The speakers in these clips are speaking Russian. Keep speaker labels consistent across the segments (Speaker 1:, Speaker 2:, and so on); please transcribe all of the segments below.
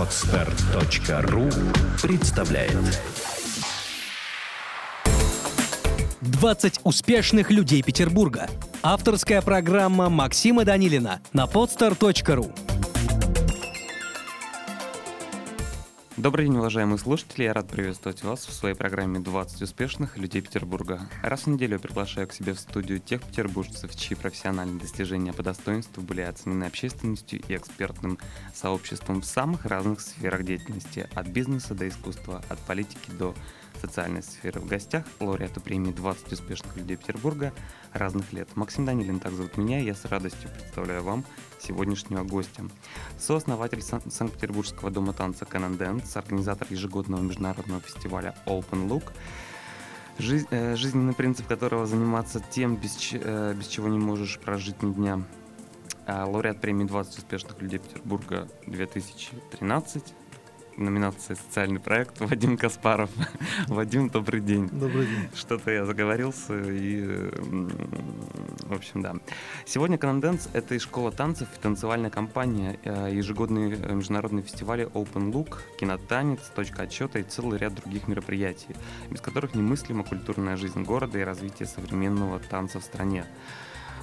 Speaker 1: Отстар.ру представляет
Speaker 2: 20 успешных людей Петербурга. Авторская программа Максима Данилина на podstar.ru
Speaker 3: Добрый день, уважаемые слушатели. Я рад приветствовать вас в своей программе «20 успешных людей Петербурга». Раз в неделю я приглашаю к себе в студию тех петербуржцев, чьи профессиональные достижения по достоинству были оценены общественностью и экспертным сообществом в самых разных сферах деятельности, от бизнеса до искусства, от политики до социальной сферы. В гостях лауреаты премии «20 успешных людей Петербурга» разных лет. Максим Данилин, так зовут меня, я с радостью представляю вам сегодняшнего гостя. Сооснователь Сан- Санкт-Петербургского дома танца Canon Dance, организатор ежегодного международного фестиваля Open Look, Жизнь, э, жизненный принцип которого заниматься тем, без, э, без чего не можешь прожить ни дня. А, лауреат премии 20 успешных людей Петербурга 2013. Номинация «Социальный проект» Вадим Каспаров. Вадим, добрый день.
Speaker 4: Добрый день.
Speaker 3: Что-то я заговорился и, в общем, да. Сегодня Dance — это и школа танцев, и танцевальная компания, э, ежегодные э, международные фестивали Open Look, кинотанец, точка отсчета и целый ряд других мероприятий, без которых немыслима культурная жизнь города и развитие современного танца в стране.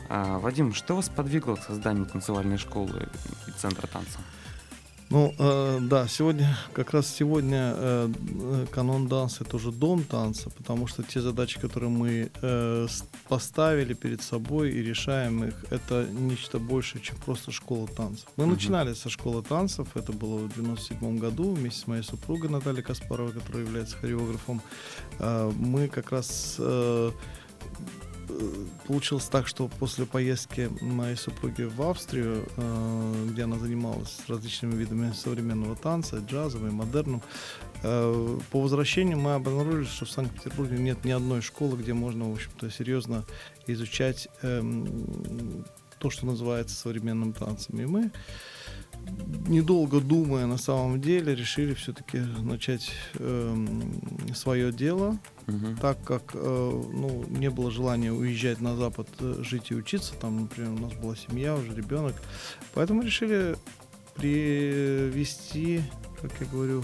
Speaker 3: А, Вадим, что вас подвигло к созданию танцевальной школы и центра танца?
Speaker 4: Ну, э, да, сегодня, как раз сегодня э, э, канон данса это уже дом танца, потому что те задачи, которые мы э, поставили перед собой и решаем их, это нечто большее, чем просто школа танцев. Мы
Speaker 3: Мгм.
Speaker 4: начинали со школы танцев, это было в 97 году, вместе с моей супругой Натальей Каспаровой, которая является хореографом. Э, мы как раз э, получилось так, что после поездки моей супруги в Австрию, э, где она занималась различными видами современного танца, джазовым, модерном, э, по возвращению мы обнаружили, что в Санкт-Петербурге нет ни одной школы, где можно, в общем-то, серьезно изучать эм, то, что называется современным танцем. И мы, недолго думая, на самом деле, решили все-таки начать свое дело,
Speaker 3: Мгм.
Speaker 4: так как э, ну, не было желания уезжать на Запад, э, жить и учиться, там, например, у нас была семья, уже ребенок, поэтому решили привести, как я говорю,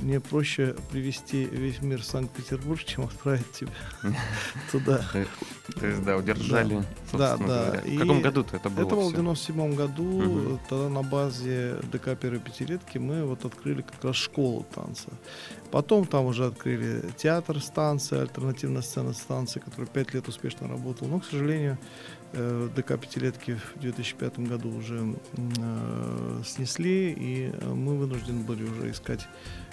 Speaker 4: мне проще привести весь мир в Санкт-Петербург, чем отправить тебя туда.
Speaker 3: То есть, да, удержали,
Speaker 4: Да, да.
Speaker 3: В каком году-то это было?
Speaker 4: Это было в
Speaker 3: всё?
Speaker 4: 97 году. Тогда на базе ДК первой пятилетки мы вот открыли как раз школу танца. Потом там уже открыли театр станции, альтернативная сцена станции, который пять лет успешно работал. Но, к сожалению, э, ДК пятилетки в 2005 году уже э, снесли, и э, мы вынуждены были уже искать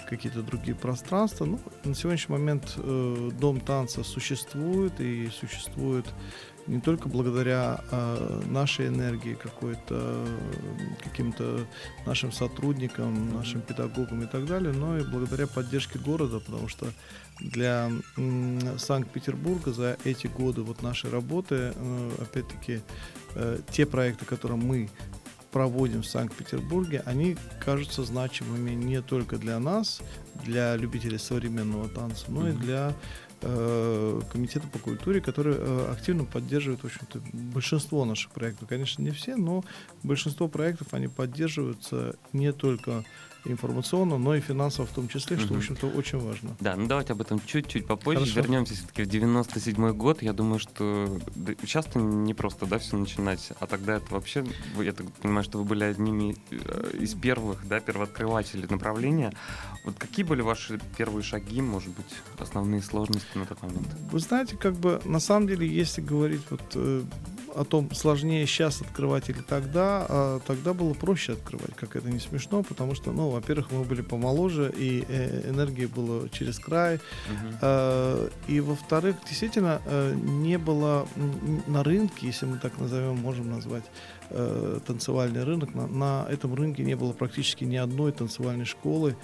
Speaker 4: какие-то другие пространства. Ну, на сегодняшний момент э, дом танца существует и существует не только благодаря э, нашей энергии какой-то, э, каким-то нашим сотрудникам, нашим педагогам и так далее, но и благодаря поддержке города, потому что для м, Санкт-Петербурга за эти годы вот нашей работы, э, опять-таки, э, те проекты, которые мы проводим в Санкт-Петербурге, они кажутся значимыми не только для нас, для любителей современного танца, но и для э, комитета по культуре, который э, активно поддерживает, в общем-то, большинство наших проектов. Конечно, не все, но большинство проектов они поддерживаются не только информационно, но и финансово в том числе, что, в
Speaker 3: Мгм.
Speaker 4: общем-то, очень важно.
Speaker 3: Да, ну давайте об этом чуть-чуть попозже.
Speaker 4: Хорошо.
Speaker 3: Вернемся все-таки в 97 год. Я думаю, что часто не просто, да, все начинать, а тогда это вообще, я так понимаю, что вы были одними э, из первых, да, первооткрывателей направления. Вот какие были ваши первые шаги, может быть, основные сложности на тот момент?
Speaker 4: Вы знаете, как бы на самом деле, если говорить вот э, о том, сложнее сейчас открывать или тогда, а тогда было проще открывать, как это не смешно, потому что, ну, во-первых, мы были помоложе, и э, энергии было через край. Э, И во-вторых, действительно, э, не было на рынке, если мы так назовем, можем назвать э, танцевальный рынок, на, на этом рынке не было практически ни одной танцевальной школы,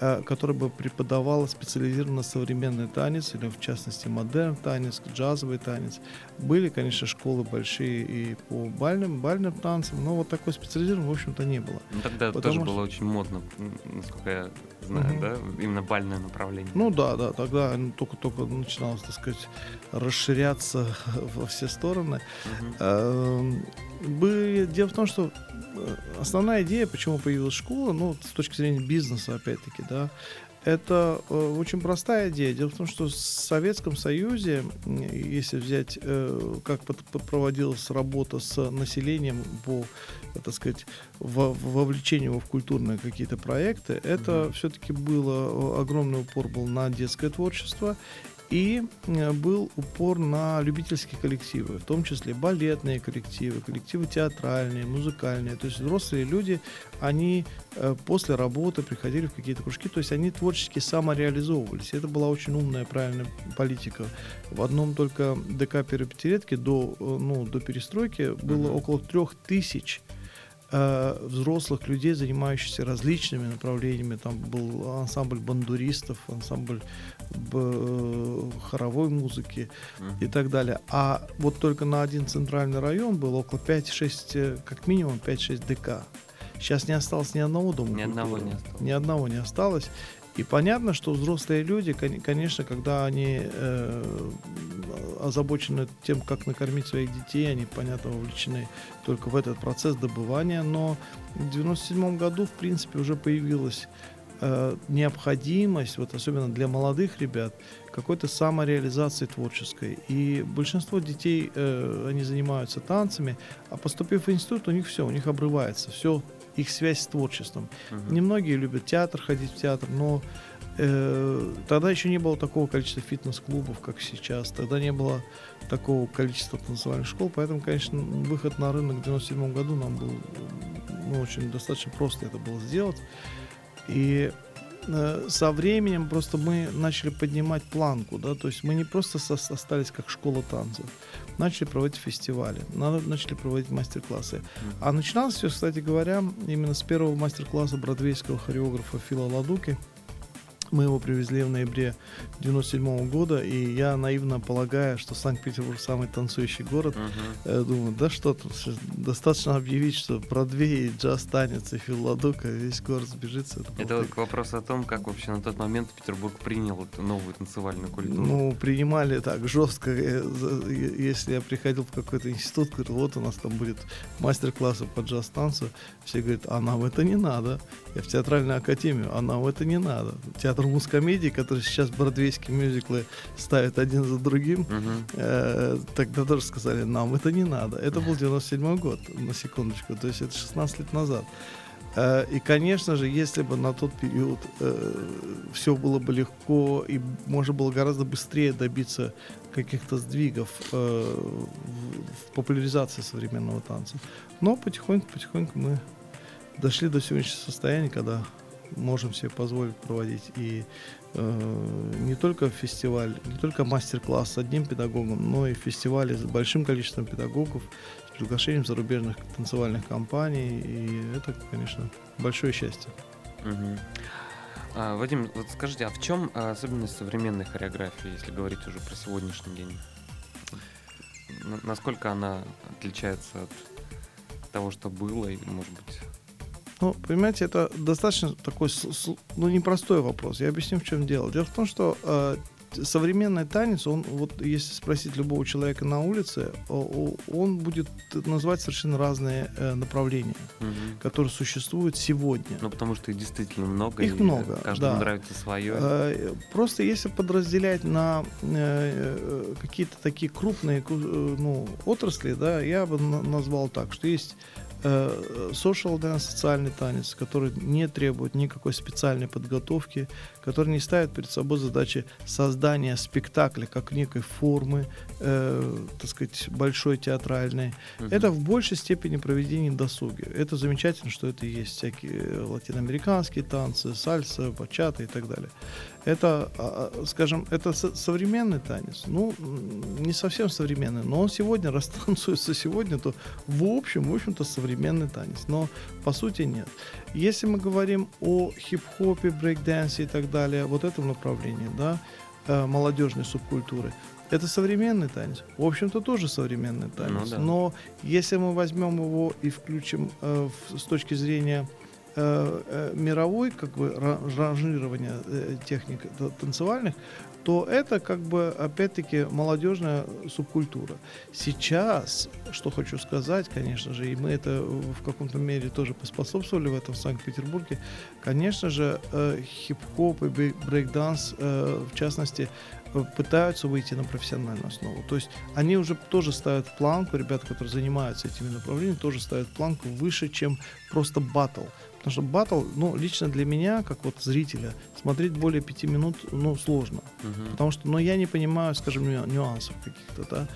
Speaker 4: э, которая бы преподавала специализированно современный танец, или в частности модерн танец, джазовый танец. Были, конечно, школы большие и по бальным, бальным танцам, но вот такой специализированной, в общем-то, не было.
Speaker 3: Ну, тогда
Speaker 4: Потому
Speaker 3: тоже
Speaker 4: что-
Speaker 3: было очень модно, насколько я знаю,
Speaker 4: Мгм.
Speaker 3: да, именно бальное направление.
Speaker 4: Ну да, да, тогда только-только начиналось, так сказать, расширяться во все стороны. И дело в том, что э, основная идея, почему появилась школа, ну, с точки зрения бизнеса, опять-таки, да, это э, очень простая идея. Дело в том, что в Советском Союзе, если взять, э, как проводилась работа с населением по, так сказать, во, вовлечению его в культурные какие-то проекты, это mm-hmm. все-таки было огромный упор был на детское творчество и э, был упор на любительские коллективы, в том числе балетные коллективы, коллективы театральные, музыкальные. То есть взрослые люди, они э, после работы приходили в какие-то кружки, то есть они творчески самореализовывались. Это была очень умная, правильная политика. В одном только ДК Перепятилетки до, э, ну, до перестройки было около трех тысяч э, взрослых людей, занимающихся различными направлениями. Там был ансамбль бандуристов, ансамбль э, хоровой музыки mm-hmm. и так далее. А вот только на один центральный район было около 5-6, э, как минимум 5-6 ДК. Сейчас не осталось ни одного дома.
Speaker 3: Ни одного не осталось.
Speaker 4: Ни одного не осталось. И понятно, что взрослые люди, конечно, когда они э, озабочены тем, как накормить своих детей, они, понятно, вовлечены только в этот процесс добывания, но в 97 году, в принципе, уже появилась э, необходимость, вот особенно для молодых ребят, какой-то самореализации творческой. И большинство детей, э, они занимаются танцами, а поступив в институт, у них все, у них обрывается, все их связь с творчеством. Угу. Немногие любят театр, ходить в театр, но тогда еще не было такого количества фитнес-клубов, как сейчас. Тогда не было такого количества танцевальных школ, поэтому, конечно, выход на рынок в 97 году нам был ну, очень достаточно просто это было сделать. И э, со временем просто мы начали поднимать планку, да, то есть мы не просто остались как школа танцев, начали проводить фестивали, начали проводить мастер-классы. А начиналось все, кстати говоря, именно с первого мастер-класса бродвейского хореографа Фила Ладуки – мы его привезли в ноябре 97 года, и я наивно полагаю, что Санкт-Петербург самый танцующий город. Uh-huh. Думаю, да что тут, достаточно объявить, что Бродвей, джаз, танец и филладука, весь город сбежится.
Speaker 3: Это, это вот вопрос о том, как вообще на тот момент Петербург принял эту новую танцевальную культуру.
Speaker 4: Ну, принимали так жестко. Э, если я приходил в какой-то институт, говорю, вот у нас там будет мастер-классы по джаз-танцу, все говорят, а нам это не надо. Я в театральную академию, а нам это не надо. Театр мускомедии, который сейчас бродвейские мюзиклы ставят один за другим, э, тогда тоже сказали, нам это не надо. Это был 97 год, на секундочку, то есть это 16 лет назад. Э, и, конечно же, если бы на тот период э, все было бы легко и можно было гораздо быстрее добиться каких-то сдвигов э, в, в популяризации современного танца. Но потихоньку-потихоньку мы дошли до сегодняшнего состояния, когда можем себе позволить проводить и э, не только фестиваль, не только мастер-класс с одним педагогом, но и фестивали с большим количеством педагогов, с приглашением зарубежных танцевальных компаний. И это, конечно, большое счастье.
Speaker 3: Угу. А, Вадим, вот скажите, а в чем особенность современной хореографии, если говорить уже про сегодняшний день? Насколько она отличается от того, что было, и, может быть,
Speaker 4: ну, понимаете, это достаточно такой, ну, непростой вопрос. Я объясню, в чем дело. Дело в том, что э, современный танец, он, вот если спросить любого человека на улице, он будет называть совершенно разные э, направления, угу. которые существуют сегодня.
Speaker 3: Ну, потому что их действительно много.
Speaker 4: Их много,
Speaker 3: Каждому
Speaker 4: да.
Speaker 3: нравится свое.
Speaker 4: Э, просто если подразделять на э, какие-то такие крупные ну, отрасли, да, я бы назвал так, что есть social dance, социальный танец, который не требует никакой специальной подготовки, который не ставит перед собой задачи создания спектакля как некой формы, э, так сказать, большой театральной. Uh-huh. Это в большей степени проведение досуги. Это замечательно, что это есть всякие латиноамериканские танцы, сальса, бачата и так далее. Это, а, а, скажем, это современный танец. Ну, не совсем современный, но он сегодня, раз танцуется сегодня, то в общем, в общем-то, современный танец. Но по сути нет. Если мы говорим о хип-хопе, брейк-дансе и так далее, вот этом направлении, да, э, молодежной субкультуры, это современный танец. В общем-то, тоже современный танец. Ну, да. Но если мы возьмем его и включим э, в, с точки зрения мировой как бы ранжирования э, техник танцевальных, то это как бы опять-таки молодежная субкультура. Сейчас, что хочу сказать, конечно же, и мы это в каком-то мере тоже поспособствовали в этом в Санкт-Петербурге, конечно же, э, хип-хоп и брейк-данс, э, в частности, э, пытаются выйти на профессиональную основу. То есть они уже тоже ставят планку, ребята, которые занимаются этими направлениями, тоже ставят планку выше, чем просто батл. Потому что батл, ну, лично для меня, как вот зрителя, смотреть более пяти минут, ну, сложно. Uh-huh. Потому что, ну, я не понимаю, скажем, нюансов каких-то, да.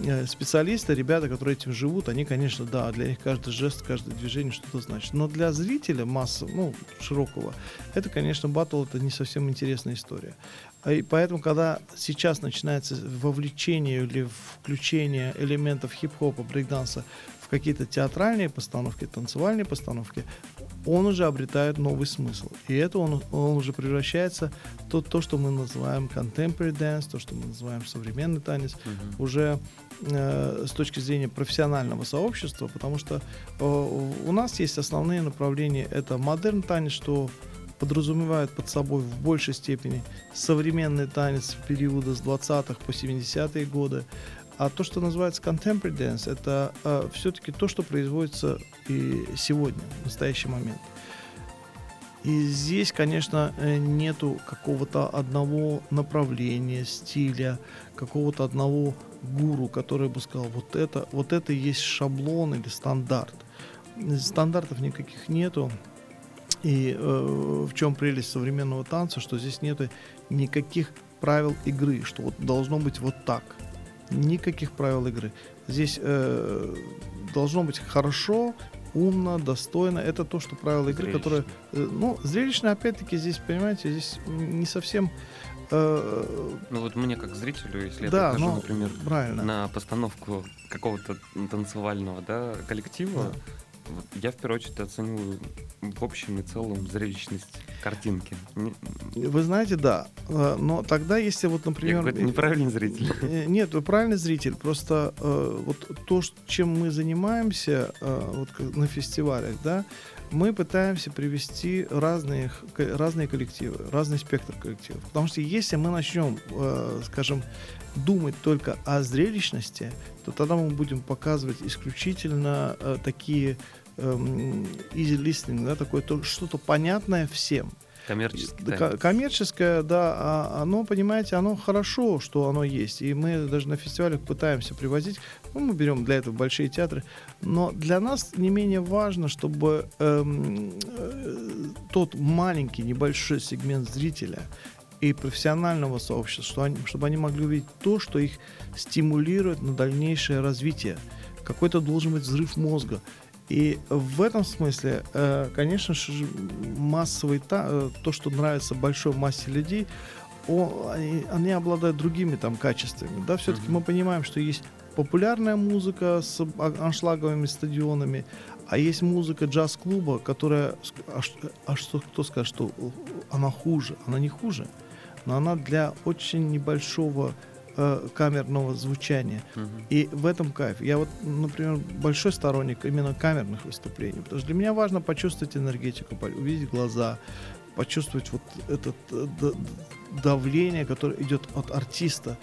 Speaker 4: Э, специалисты, ребята, которые этим живут, они, конечно, да, для них каждый жест, каждое движение что-то значит. Но для зрителя масса, ну, широкого, это, конечно, батл, это не совсем интересная история. А и поэтому, когда сейчас начинается вовлечение или включение элементов хип-хопа, брейкданса в какие-то театральные постановки, танцевальные постановки, он уже обретает новый смысл. И это он, он уже превращается в то, то, что мы называем contemporary dance, то, что мы называем современный танец, uh-huh. уже э, с точки зрения профессионального сообщества, потому что э, у нас есть основные направления. Это модерн танец, что подразумевает под собой в большей степени современный танец периода с 20-х по 70-е годы. А то, что называется contemporary dance, это э, все-таки то, что производится и сегодня, в настоящий момент. И здесь, конечно, э, нету какого-то одного направления, стиля, какого-то одного гуру, который бы сказал, вот это, вот это есть шаблон или стандарт. Стандартов никаких нету. И э, в чем прелесть современного танца, что здесь нету никаких правил игры, что вот должно быть вот так – никаких правил игры. Здесь э, должно быть хорошо, умно, достойно. Это то, что правила игры, зрелищно. которые... Э, ну, зрелищно, опять-таки, здесь, понимаете, здесь не совсем...
Speaker 3: Э, ну вот мне как зрителю, если да, я прихожу, ну, например, правильно. на постановку какого-то танцевального да, коллектива, да вот я в первую очередь оцениваю в общем и целом зрелищность картинки.
Speaker 4: Вы знаете, да. Э, но тогда, если вот, например...
Speaker 3: Я неправильный зритель.
Speaker 4: Э, нет, вы правильный зритель. Просто э, вот то, чем мы занимаемся э, вот на фестивалях, да, мы пытаемся привести разные, разные коллективы, разный спектр коллективов. Потому что если мы начнем, э, скажем, думать только о зрелищности, то тогда мы будем показывать исключительно э, такие easy listening, да, такое то, что-то понятное всем.
Speaker 3: Коммерческое.
Speaker 4: Да, коммерческое, да, оно, понимаете, оно хорошо, что оно есть. И мы даже на фестивалях пытаемся привозить. Ну, мы берем для этого большие театры. Но для нас не менее важно, чтобы эм, э, тот маленький, небольшой сегмент зрителя и профессионального сообщества, что они, чтобы они могли увидеть то, что их стимулирует на дальнейшее развитие. Какой-то должен быть взрыв мозга. И в этом смысле, э, конечно же, массовый та, э, то, что нравится большой массе людей, они, они обладают другими там качествами. Да, все-таки mm-hmm. мы понимаем, что есть популярная музыка с аншлаговыми стадионами, а есть музыка джаз-клуба, которая, а, а что кто скажет, что она хуже? Она не хуже, но она для очень небольшого э, камерного звучания. Uh-huh. И в этом кайф. Я вот, например, большой сторонник именно камерных выступлений, потому что для меня важно почувствовать энергетику, увидеть глаза, почувствовать вот это э, давление, которое идет от артиста.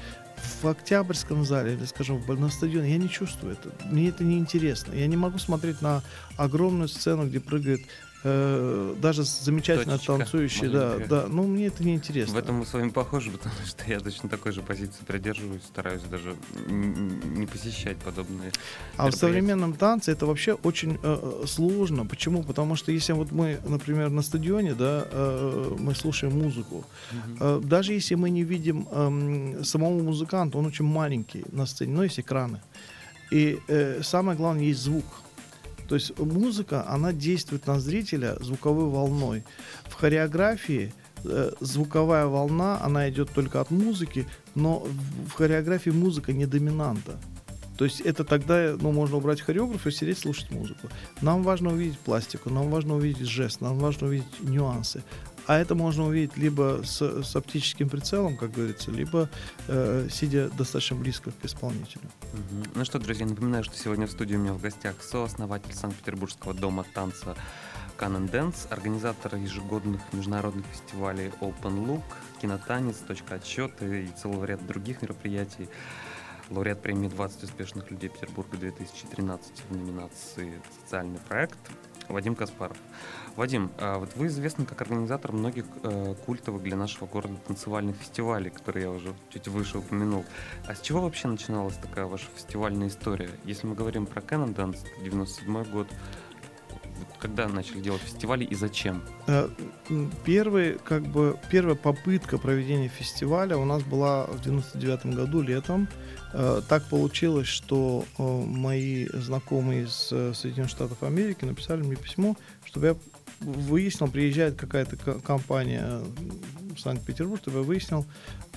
Speaker 4: В Октябрьском зале или, скажем, на стадионе я не чувствую это. Мне это не интересно. Я не могу смотреть на огромную сцену, где прыгает э, даже замечательно Точечка танцующий, да, да, ну мне это не интересно.
Speaker 3: В этом мы с вами похожи, потому что я точно такой же позиции придерживаюсь, стараюсь даже не посещать подобные.
Speaker 4: А в современном танце это вообще очень э, э, сложно. Почему? Потому что если вот мы, например, на стадионе, да, э, мы слушаем музыку, угу. э, даже если мы не видим э, самого музыканта, он очень маленький на сцене, но есть экраны. И э, самое главное есть звук. То есть музыка, она действует на зрителя звуковой волной. В хореографии э, звуковая волна, она идет только от музыки, но в, хореографии музыка не доминанта. То есть это тогда, ну, можно убрать хореографа и сидеть слушать музыку. Нам важно увидеть пластику, нам важно увидеть жест, нам важно увидеть нюансы. А это можно увидеть либо с, с оптическим прицелом, как говорится, либо э, сидя достаточно близко к исполнителю.
Speaker 3: Ну что, друзья, напоминаю, что сегодня в студии у меня в гостях сооснователь Санкт-Петербургского дома танца Canon Dance, организатор ежегодных международных фестивалей Open Look, Кинотанец, Точка отсчета и целого ряда других мероприятий. Лауреат премии «20 успешных людей Петербурга 2013» в номинации «Социальный проект» Вадим Каспаров. Вадим, а вот вы известны как организатор многих э, культовых для нашего города танцевальных фестивалей, которые я уже чуть выше упомянул. А с чего вообще начиналась такая ваша фестивальная история? Если мы говорим про Canon Dance, 97 год, когда начали делать фестивали и зачем?
Speaker 4: Э, первый, как бы, первая попытка проведения фестиваля у нас была в 99 году летом. Э, так получилось, что мои знакомые из Соединенных Штатов Америки написали мне письмо, чтобы я выяснил, приезжает какая-то компания в Санкт-Петербург, чтобы я выяснил,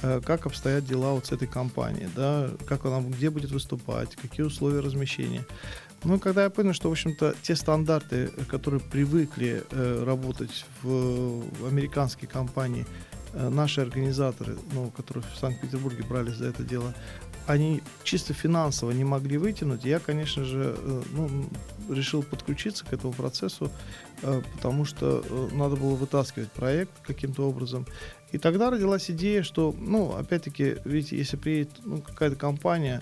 Speaker 4: э, как обстоят дела вот с этой компанией, да, как она, где будет выступать, какие условия размещения. Ну, когда я понял, что, в общем-то, те стандарты, которые привыкли э, работать в, в американские компании, э, наши организаторы, ну, которые в Санкт-Петербурге брались за это дело, они чисто финансово не могли вытянуть, я, конечно же, э, ну, решил подключиться к этому процессу, э, потому что э, надо было вытаскивать проект каким-то образом. И тогда родилась идея, что, ну, опять-таки, видите, если приедет ну, какая-то компания,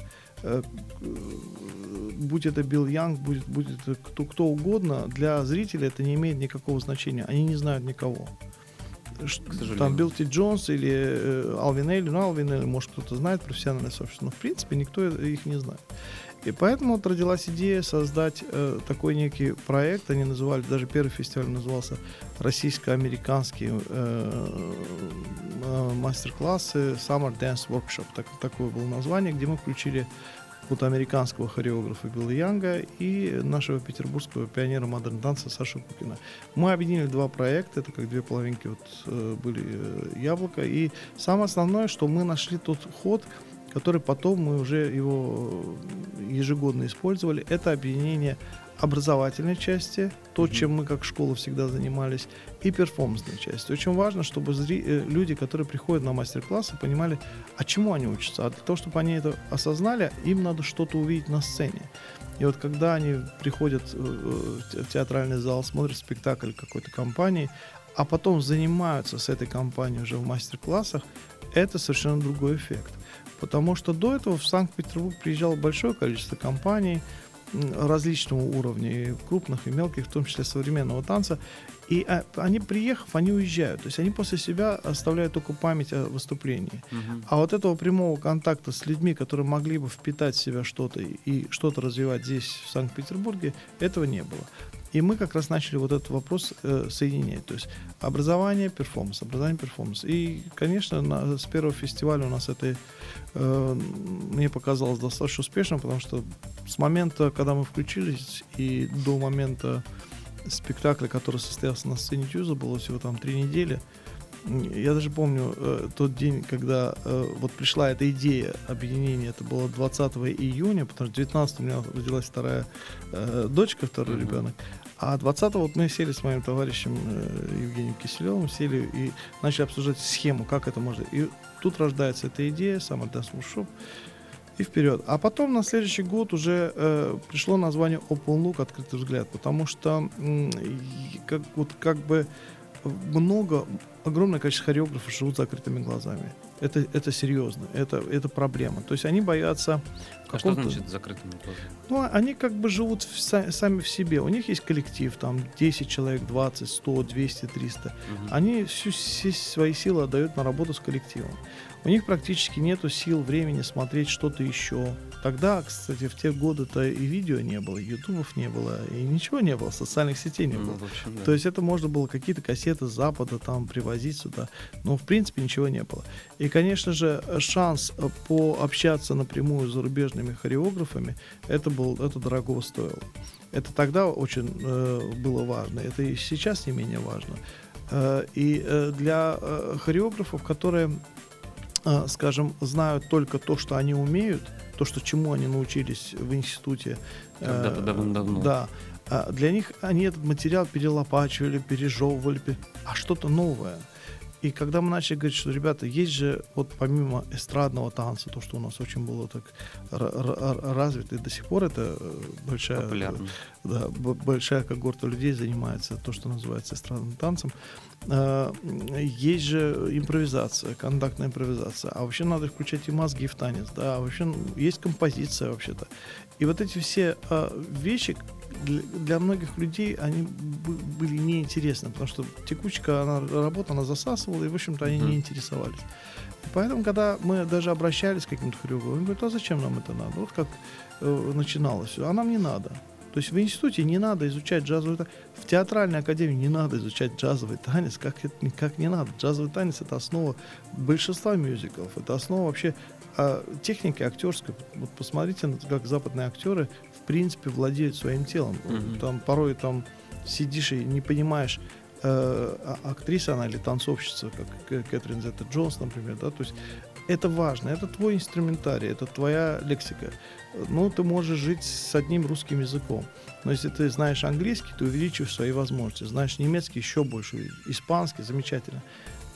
Speaker 4: будь это Билл Янг, будет, будет кто, кто угодно, для зрителя это не имеет никакого значения. Они не знают никого там Билти Джонс или э, Алвин Элли, ну, Алвин Элли, может, кто-то знает профессиональное сообщество, но, в принципе, никто их не знает. И поэтому вот родилась идея создать э, такой некий проект. Они называли, даже первый фестиваль назывался российско-американские э, э, мастер-классы Summer Dance Workshop. Так, такое было название, где мы включили от американского хореографа Билла Янга и нашего петербургского пионера модерн танца Саши Кукина. Мы объединили два проекта, это как две половинки вот, э, были э, яблоко. И самое основное, что мы нашли тот ход, который потом мы уже его ежегодно использовали, это объединение образовательной части, то, чем мы как школа всегда занимались, и перформансной части. Очень важно, чтобы зри- э, люди, которые приходят на мастер-классы, понимали, а чему они учатся. А для того, чтобы они это осознали, им надо что-то увидеть на сцене. И вот когда они приходят э, в театральный зал, смотрят спектакль какой-то компании, а потом занимаются с этой компанией уже в мастер-классах, это совершенно другой эффект. Потому что до этого в Санкт-Петербург приезжало большое количество компаний, различного уровня, и крупных, и мелких, в том числе современного танца. И а, они, приехав, они уезжают. То есть они после себя оставляют только память о выступлении. Uh-huh. А вот этого прямого контакта с людьми, которые могли бы впитать в себя что-то и что-то развивать здесь, в Санкт-Петербурге, этого не было. И мы как раз начали вот этот вопрос э, соединять. То есть образование, перформанс, образование, перформанс. И, конечно, на, с первого фестиваля у нас это э, мне показалось достаточно успешным, потому что с момента, когда мы включились, и до момента спектакля, который состоялся на сцене ТЮЗа, было всего там три недели. Я даже помню э, тот день, когда э, вот пришла эта идея объединения, это было 20 июня, потому что 19 у меня родилась вторая э, дочка, второй mm-hmm. ребенок. А 20-го вот мы сели с моим товарищем э, Евгением Киселевым, сели и начали обсуждать схему, как это можно. И тут рождается эта идея, сам Dance и вперед. А потом на следующий год уже э, пришло название Open Look, открытый взгляд, потому что э, как, вот, как бы много, огромное количество хореографов живут с закрытыми глазами. Это, это серьезно, это, это проблема. То есть они боятся...
Speaker 3: А что значит закрытыми глазами?
Speaker 4: Ну, они как бы живут в, сами в себе. У них есть коллектив, там 10 человек, 20, 100, 200, 300. Угу. Они всю, все свои силы отдают на работу с коллективом. У них практически нет сил, времени смотреть что-то еще. Тогда, кстати, в те годы-то и видео не было, и ютубов не было, и ничего не было, социальных сетей не ну, было. общем, да. То есть это можно было какие-то кассеты с Запада там привозить сюда, но в принципе ничего не было. И, конечно же, шанс э, пообщаться напрямую с зарубежными хореографами, это, был, это дорого стоило. Это тогда очень э, было важно, это и сейчас не менее важно. Э, и э, для э, хореографов, которые а, скажем, знают только то, что они умеют, то, что чему они научились в институте.
Speaker 3: Когда-то э, давно-давно.
Speaker 4: Да. А для них они этот материал перелопачивали, пережевывали, а что-то новое. И когда мы начали говорить, что, ребята, есть же вот помимо эстрадного танца, то, что у нас очень было так развито, и до сих пор это э, большая,
Speaker 3: Популярно.
Speaker 4: да, большая когорта людей занимается то, что называется эстрадным танцем. Э, есть же импровизация, контактная импровизация. А вообще надо включать и мозги в танец, да, а вообще есть композиция вообще-то. И вот эти все э, вещи, для многих людей они были неинтересны, потому что текучка, она работа, она засасывала, и, в общем-то, они не интересовались. И поэтому, когда мы даже обращались к каким-то хореографам, они говорят, а зачем нам это надо? Вот как э, начиналось все, а нам не надо. То есть в институте не надо изучать джазовый танец, в театральной академии не надо изучать джазовый танец, как, это, как не надо. Джазовый танец — это основа большинства мюзиклов, это основа вообще а, техники актерской. Вот посмотрите, как западные актеры принципе владеют своим телом. Mm-hmm. Там порой там сидишь и не понимаешь, э, а, актриса она или танцовщица, как Кэтрин Зетта Джонс, например, да, то есть это важно, это твой инструментарий, это твоя лексика. Ну, ты можешь жить с одним русским языком. Но если ты знаешь английский, ты увеличиваешь свои возможности. Знаешь немецкий еще больше, испанский, замечательно.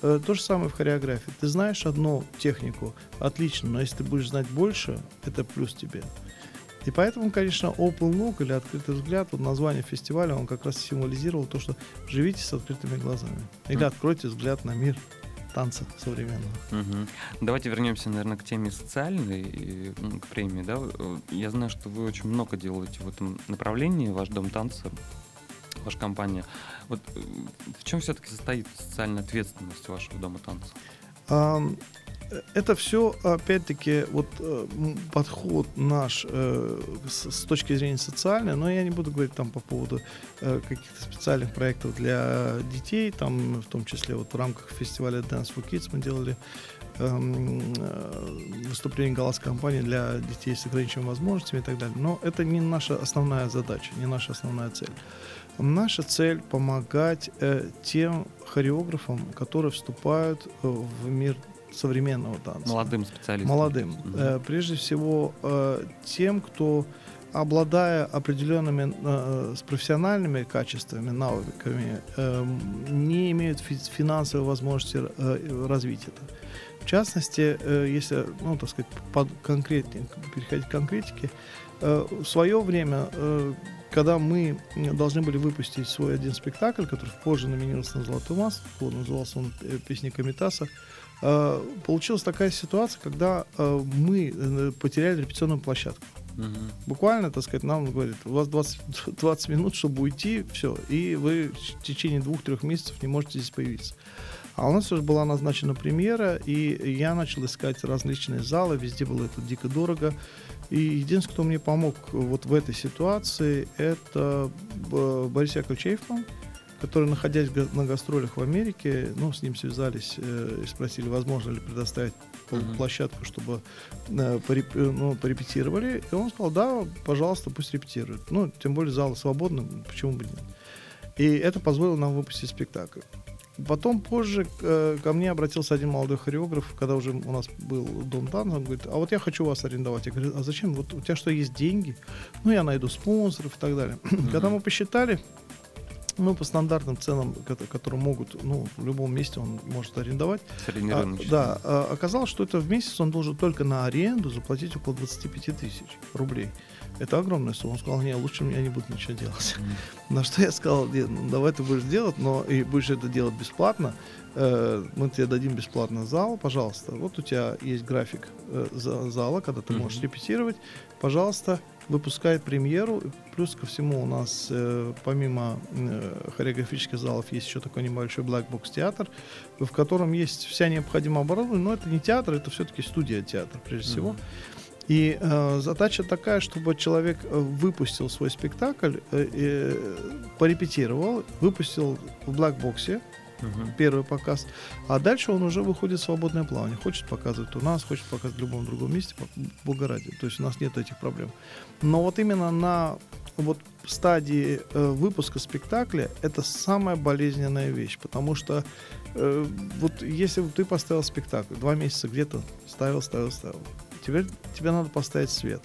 Speaker 4: Э, то же самое в хореографии. Ты знаешь одну технику, отлично, но если ты будешь знать больше, это плюс тебе. И поэтому, конечно, Open Look или открытый взгляд, вот название фестиваля, он как раз символизировал то, что живите с открытыми глазами. Или откройте взгляд на мир танца современного.
Speaker 3: Угу. Давайте вернемся, наверное, к теме социальной, к премии. Да? Я знаю, что вы очень много делаете в этом направлении, ваш дом танца, ваша компания. Вот э, в чем все-таки состоит социальная ответственность вашего дома танца?
Speaker 4: это все, опять-таки, вот э, подход наш э, с, точки зрения социальной, но я не буду говорить там по поводу каких-то специальных проектов для детей, там в том числе вот в рамках фестиваля Dance for Kids мы делали эм, выступление голоса компании для детей с ограниченными возможностями и так далее. Но это не наша основная задача, не наша основная цель. Наша цель помогать э, тем хореографам, которые вступают э, в мир современного танца.
Speaker 3: Молодым специалистам.
Speaker 4: Молодым. Угу. Э, прежде всего э, тем, кто обладая определенными э, с профессиональными качествами, навыками, э, не имеют фи- финансовой возможности э, развить это. В частности, э, если, ну, так сказать, под конкретнее, переходить к конкретике, э, в свое время, э, когда мы должны были выпустить свой один спектакль, который позже номинировался на «Золотую массу», назывался он «Песни Комитаса», получилась такая ситуация, когда мы потеряли репетиционную площадку. Угу. Буквально, так сказать, нам говорит, у вас 20, 20 минут, чтобы уйти, все, и вы в течение двух-трех месяцев не можете здесь появиться. А у нас уже была назначена премьера, и я начал искать различные залы, везде было это дико дорого. И единственный, кто мне помог вот в этой ситуации, это Борис Яковлевич Эйфман, который, находясь на гастролях в Америке, ну, с ним связались э, и спросили, возможно ли предоставить uh-huh. площадку, чтобы э, пореп, э, ну, порепетировали. И он сказал, да, пожалуйста, пусть репетируют. Ну, тем более залы свободны, почему бы нет. И это позволило нам выпустить спектакль. Потом позже э, ко мне обратился один молодой хореограф, когда уже у нас был дом танца, он говорит, а вот я хочу вас арендовать. Я говорю, а зачем? Вот у тебя что, есть деньги? Ну, я найду спонсоров и так далее. Mm-hmm. Когда мы посчитали, ну, по стандартным ценам, которые могут, ну, в любом месте он может арендовать. А, да, а, оказалось, что это в месяц он должен только на аренду заплатить около 25 тысяч рублей. Это огромная сумма. Он сказал, не, лучше я не буду ничего делать. Mm. На что я сказал, ну, давай ты будешь делать, но и будешь это делать бесплатно. Э, мы тебе дадим бесплатно зал, пожалуйста. Вот у тебя есть график э, зала, когда ты mm-hmm. можешь репетировать. Пожалуйста, выпускай премьеру. Плюс ко всему у нас э, помимо э, хореографических залов есть еще такой небольшой Black Box театр, в котором есть вся необходимая оборудование, но это не театр, это все-таки студия театра прежде mm-hmm. всего. И э, задача такая, чтобы человек э, выпустил свой спектакль, э, э, порепетировал, выпустил в блэкбоксе, угу. первый показ. А дальше он уже выходит в свободное плавание. Хочет показывать у нас, хочет показывать в любом другом месте, бога ради. То есть у нас нет этих проблем. Но вот именно на вот стадии э, выпуска спектакля это самая болезненная вещь, потому что э, вот если ты поставил спектакль, два месяца где-то ставил, ставил, ставил, теперь тебе надо поставить свет.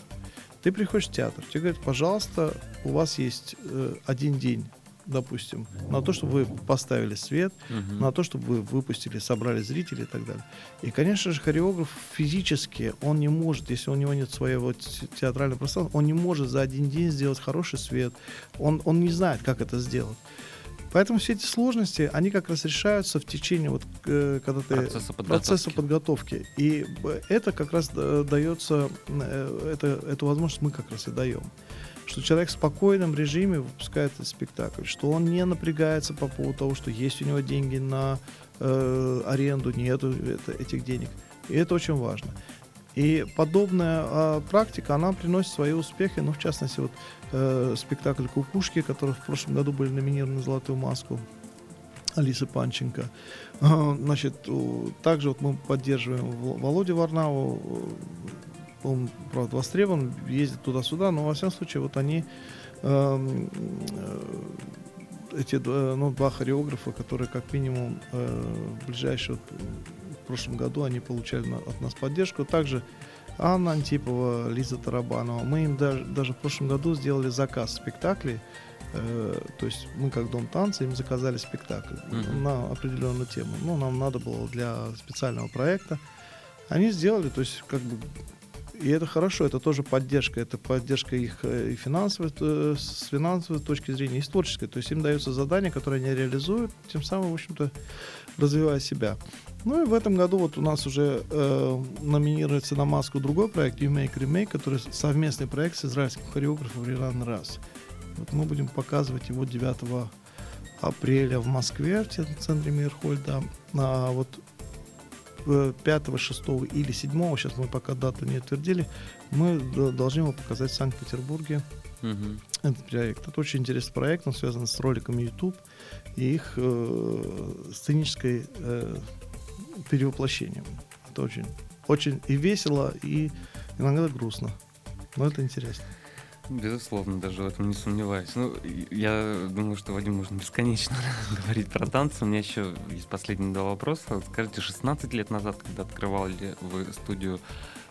Speaker 4: Ты приходишь в театр, тебе говорят, пожалуйста, у вас есть э, один день допустим, на то, чтобы вы поставили свет,
Speaker 3: Мгм.
Speaker 4: на то, чтобы вы выпустили, собрали зрителей и так далее. И, конечно же, хореограф физически, он не может, если у него нет своего те- театрального пространства, он не может за один день сделать хороший свет. Он, он не знает, как это сделать. Поэтому все эти сложности, они как раз решаются в течение, вот, э, когда ты
Speaker 3: Процесса
Speaker 4: процесса
Speaker 3: подготовки.
Speaker 4: подготовки. И это как раз э, дается, э, это, эту возможность мы как раз и даем. Что человек в спокойном режиме выпускает этот спектакль, что он не напрягается по поводу того, что есть у него деньги на э, аренду, это- этих денег. И это очень важно. И подобная а, практика, она приносит свои успехи, ну, в частности, вот э, спектакль «Кукушки», который в прошлом году были номинированы на «Золотую маску», Алисы Панченко. А, Значит, также вот мы поддерживаем Вол- Володю Варнаву. э, Он, правда, востребован, ездит туда-сюда, но, во всяком случае, вот они, эм, э, эти д- ну, два хореографа, которые, как минимум, э, в ближайшие, в прошлом году они получали от нас поддержку. Также Анна Антипова, Лиза Тарабанова. Мы им даже, даже в прошлом году сделали заказ спектаклей. Э, то есть мы как Дом танца им заказали спектакль
Speaker 3: Мгм.
Speaker 4: на определенную тему. Ну, нам надо было для специального проекта. Они сделали, то есть как бы и это хорошо, это тоже поддержка, это поддержка их э, и финансовой, э, с финансовой точки зрения, и с творческой. То есть им дается задание, которое они реализуют, тем самым, в общем-то, развивая себя. Ну и в этом году вот у нас уже э, номинируется на маску другой проект You Make Remake, который совместный проект с израильским хореографом Риран Раз. Вот мы будем показывать его 9 апреля в Москве, в центре Мирхольда. А вот э, 5, 6 или 7, сейчас мы пока дату не утвердили, мы должны его показать в Санкт-Петербурге.
Speaker 3: Мгм.
Speaker 4: Этот проект. Это очень интересный проект, он связан с роликами YouTube и их э, сценической э, перевоплощением. Это очень, очень и весело, и иногда грустно. Но это интересно.
Speaker 3: Безусловно, даже в этом не сомневаюсь. Ну, я думаю, что Вадим можно бесконечно говорить про танцы. У меня еще есть последние два вопроса. Скажите, 16 лет назад, когда открывали вы студию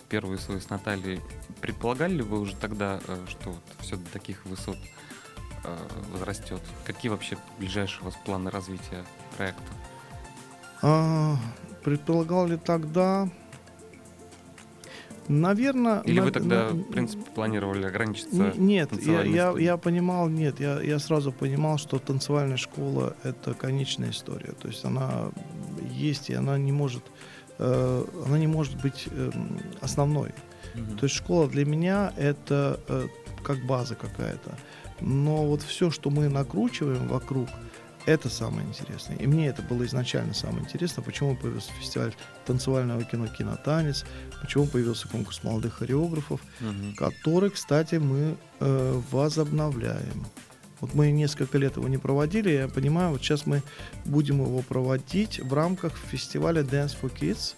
Speaker 3: первую свою с Натальей, предполагали ли вы уже тогда, э, что вот все до таких высот э, возрастет? Какие вообще ближайшие у вас планы развития проекта?
Speaker 4: А, предполагал ли тогда? Наверное...
Speaker 3: Или вы
Speaker 4: на-
Speaker 3: тогда,
Speaker 4: на-
Speaker 3: в принципе, планировали ограничиться?
Speaker 4: Нет, я, я, я понимал, нет, я, я сразу понимал, что танцевальная школа это конечная история. То есть она есть, и она не может, э, она не может быть эм, основной.
Speaker 3: Мгм.
Speaker 4: То есть школа для меня это э, как база какая-то. Но вот все, что мы накручиваем вокруг, это самое интересное. И мне это было изначально самое интересное. Почему появился фестиваль танцевального кино «Кинотанец», почему появился конкурс молодых хореографов,
Speaker 3: Мгм.
Speaker 4: который, кстати, мы э, возобновляем. Вот мы несколько лет его не проводили, я понимаю, вот сейчас мы будем его проводить в рамках фестиваля Dance for Kids.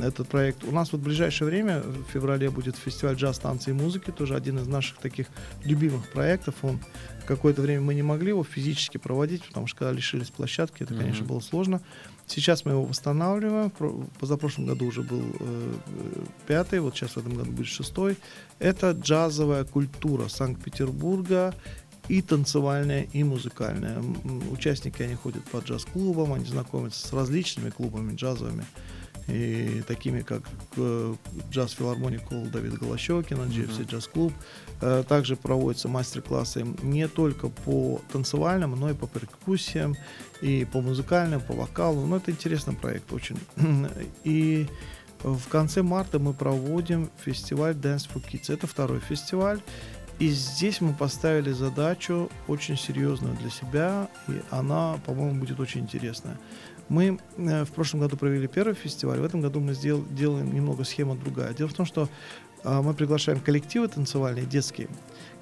Speaker 4: Этот проект. У нас вот в ближайшее время, в феврале, будет фестиваль джаз, танцы и музыки, тоже один из наших таких любимых проектов. Он какое-то время мы не могли его физически проводить, потому что когда лишились площадки, это, конечно,
Speaker 3: Мгм.
Speaker 4: было сложно. Сейчас мы его восстанавливаем. Про- Позапрошлом году уже был э, пятый, вот сейчас в этом году будет шестой. Это джазовая культура Санкт-Петербурга и танцевальная, и музыкальная. Участники, они ходят по джаз-клубам, они знакомятся с различными клубами джазовыми, и такими как э, джаз филармоник Холл Давид Голощекина, GFC Джаз Клуб. Э, Также проводятся мастер-классы не только по танцевальным, но и по перкуссиям, и по музыкальным, по вокалу. Ну, это интересный проект очень. И в конце марта мы проводим фестиваль Dance for Kids. Это второй фестиваль. И здесь мы поставили задачу очень серьезную для себя, и она, по-моему, будет очень интересная. Мы э, в прошлом году провели первый фестиваль, в этом году мы сдел- делаем немного схема другая. Дело в том, что а, мы приглашаем коллективы танцевальные, детские,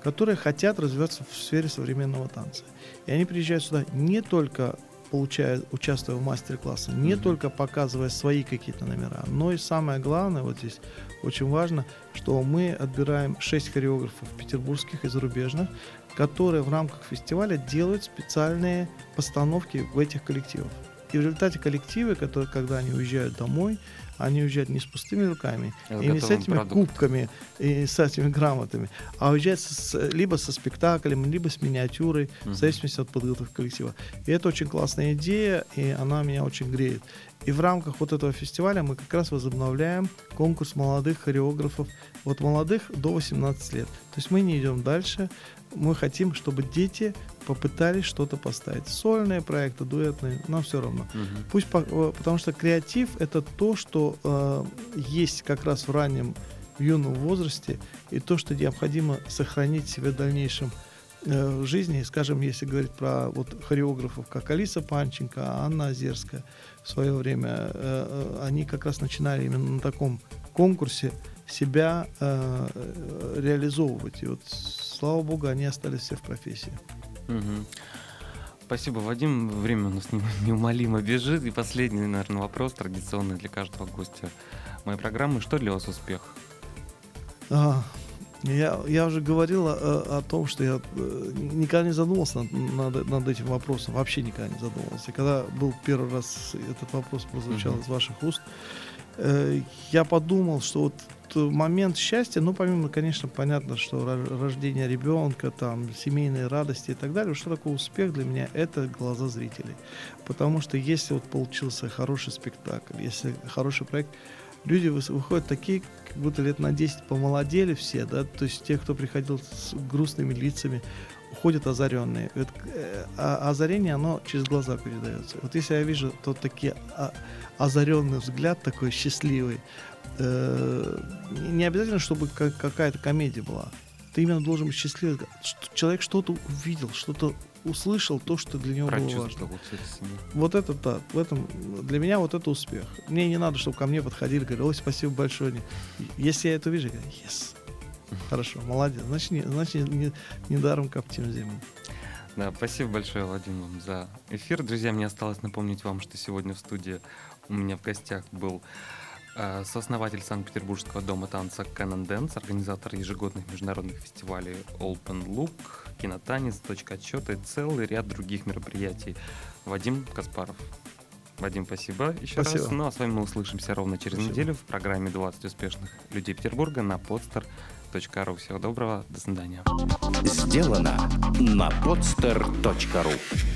Speaker 4: которые хотят развиваться в сфере современного танца. И они приезжают сюда не только получая, участвуя в мастер-классе, не только показывая свои какие-то номера, но и самое главное, вот здесь очень важно, что мы отбираем 6 хореографов петербургских и зарубежных, которые в рамках фестиваля делают специальные постановки в этих коллективах. И в результате коллективы, которые, когда они уезжают домой, они уезжают не с пустыми руками,
Speaker 3: С
Speaker 4: и не с этими
Speaker 3: продуктом.
Speaker 4: кубками, и с этими грамотами, а уезжают с- либо со спектаклем, либо с миниатюрой,
Speaker 3: Мгм.
Speaker 4: в зависимости от подготовки коллектива. И это очень классная идея, и она меня очень греет. И в рамках вот этого фестиваля мы как раз возобновляем конкурс молодых хореографов, вот молодых до 18 лет. То есть мы не идем дальше, мы хотим, чтобы дети попытались что-то поставить. Сольные проекты, дуэтные, нам все равно.
Speaker 3: Мгм.
Speaker 4: Пусть, по- э, потому что креатив это то, что э, есть как раз в раннем, в юном возрасте, и то, что необходимо сохранить себе в дальнейшем э, в жизни. Скажем, если говорить про вот хореографов, как Алиса Панченко, Анна Озерская в свое время, э, э, они как раз начинали именно на таком конкурсе себя э, э, реализовывать. И вот, слава богу, они остались все в профессии.
Speaker 3: Мгм. Спасибо, Вадим. Время у нас не- неумолимо бежит. И последний, наверное, вопрос, традиционный для каждого гостя моей программы. Что для вас успех?
Speaker 4: А, Я, я уже говорил о, о том, что я э, никогда не задумывался над, над- над этим вопросом, вообще никогда не задумывался. И когда был первый раз этот вопрос прозвучал
Speaker 3: Мгм.
Speaker 4: из ваших уст, э, я подумал, что вот момент счастья, ну, помимо, конечно, понятно, что ро- рождение ребенка, там, семейные радости и так далее, что такое успех для меня, это глаза зрителей. Потому что если вот получился хороший спектакль, если хороший проект, люди выходят такие, как будто лет на 10 помолодели все, да, то есть те, кто приходил с грустными лицами, уходят озаренные. Вот, э, а озарение, оно через глаза передается. Вот если я вижу тот такие а, озаренный взгляд, такой счастливый, э, не не обязательно, чтобы ка- какая-то комедия была. Ты именно должен быть счастливый. Что- Человек что-то увидел, что-то услышал, то, что для него было важно. Вот это да, в этом для меня вот это успех. Мне не надо, чтобы ко мне подходили, говорили, ой, спасибо большое. Не- Если я это вижу, я говорю, yes. Хорошо, молодец. Значит, не, значит не, недаром коптим землю.
Speaker 3: Да, спасибо большое, Вадим, вам за эфир. Друзья, мне осталось напомнить вам, что сегодня в студии у меня в гостях был э, сооснователь Санкт-Петербургского дома танца Canon Dance, организатор ежегодных международных фестивалей Open Look, Кинотанец, Точка отсчета и целый ряд других мероприятий. Вадим Каспаров. Вадим, спасибо еще
Speaker 4: Спасибо.
Speaker 3: раз. Ну а с вами мы услышимся ровно через
Speaker 4: Спасибо.
Speaker 3: неделю в программе «20 успешных людей Петербурга» на podster.ru. Всего доброго, до свидания.
Speaker 1: Сделано на podster.ru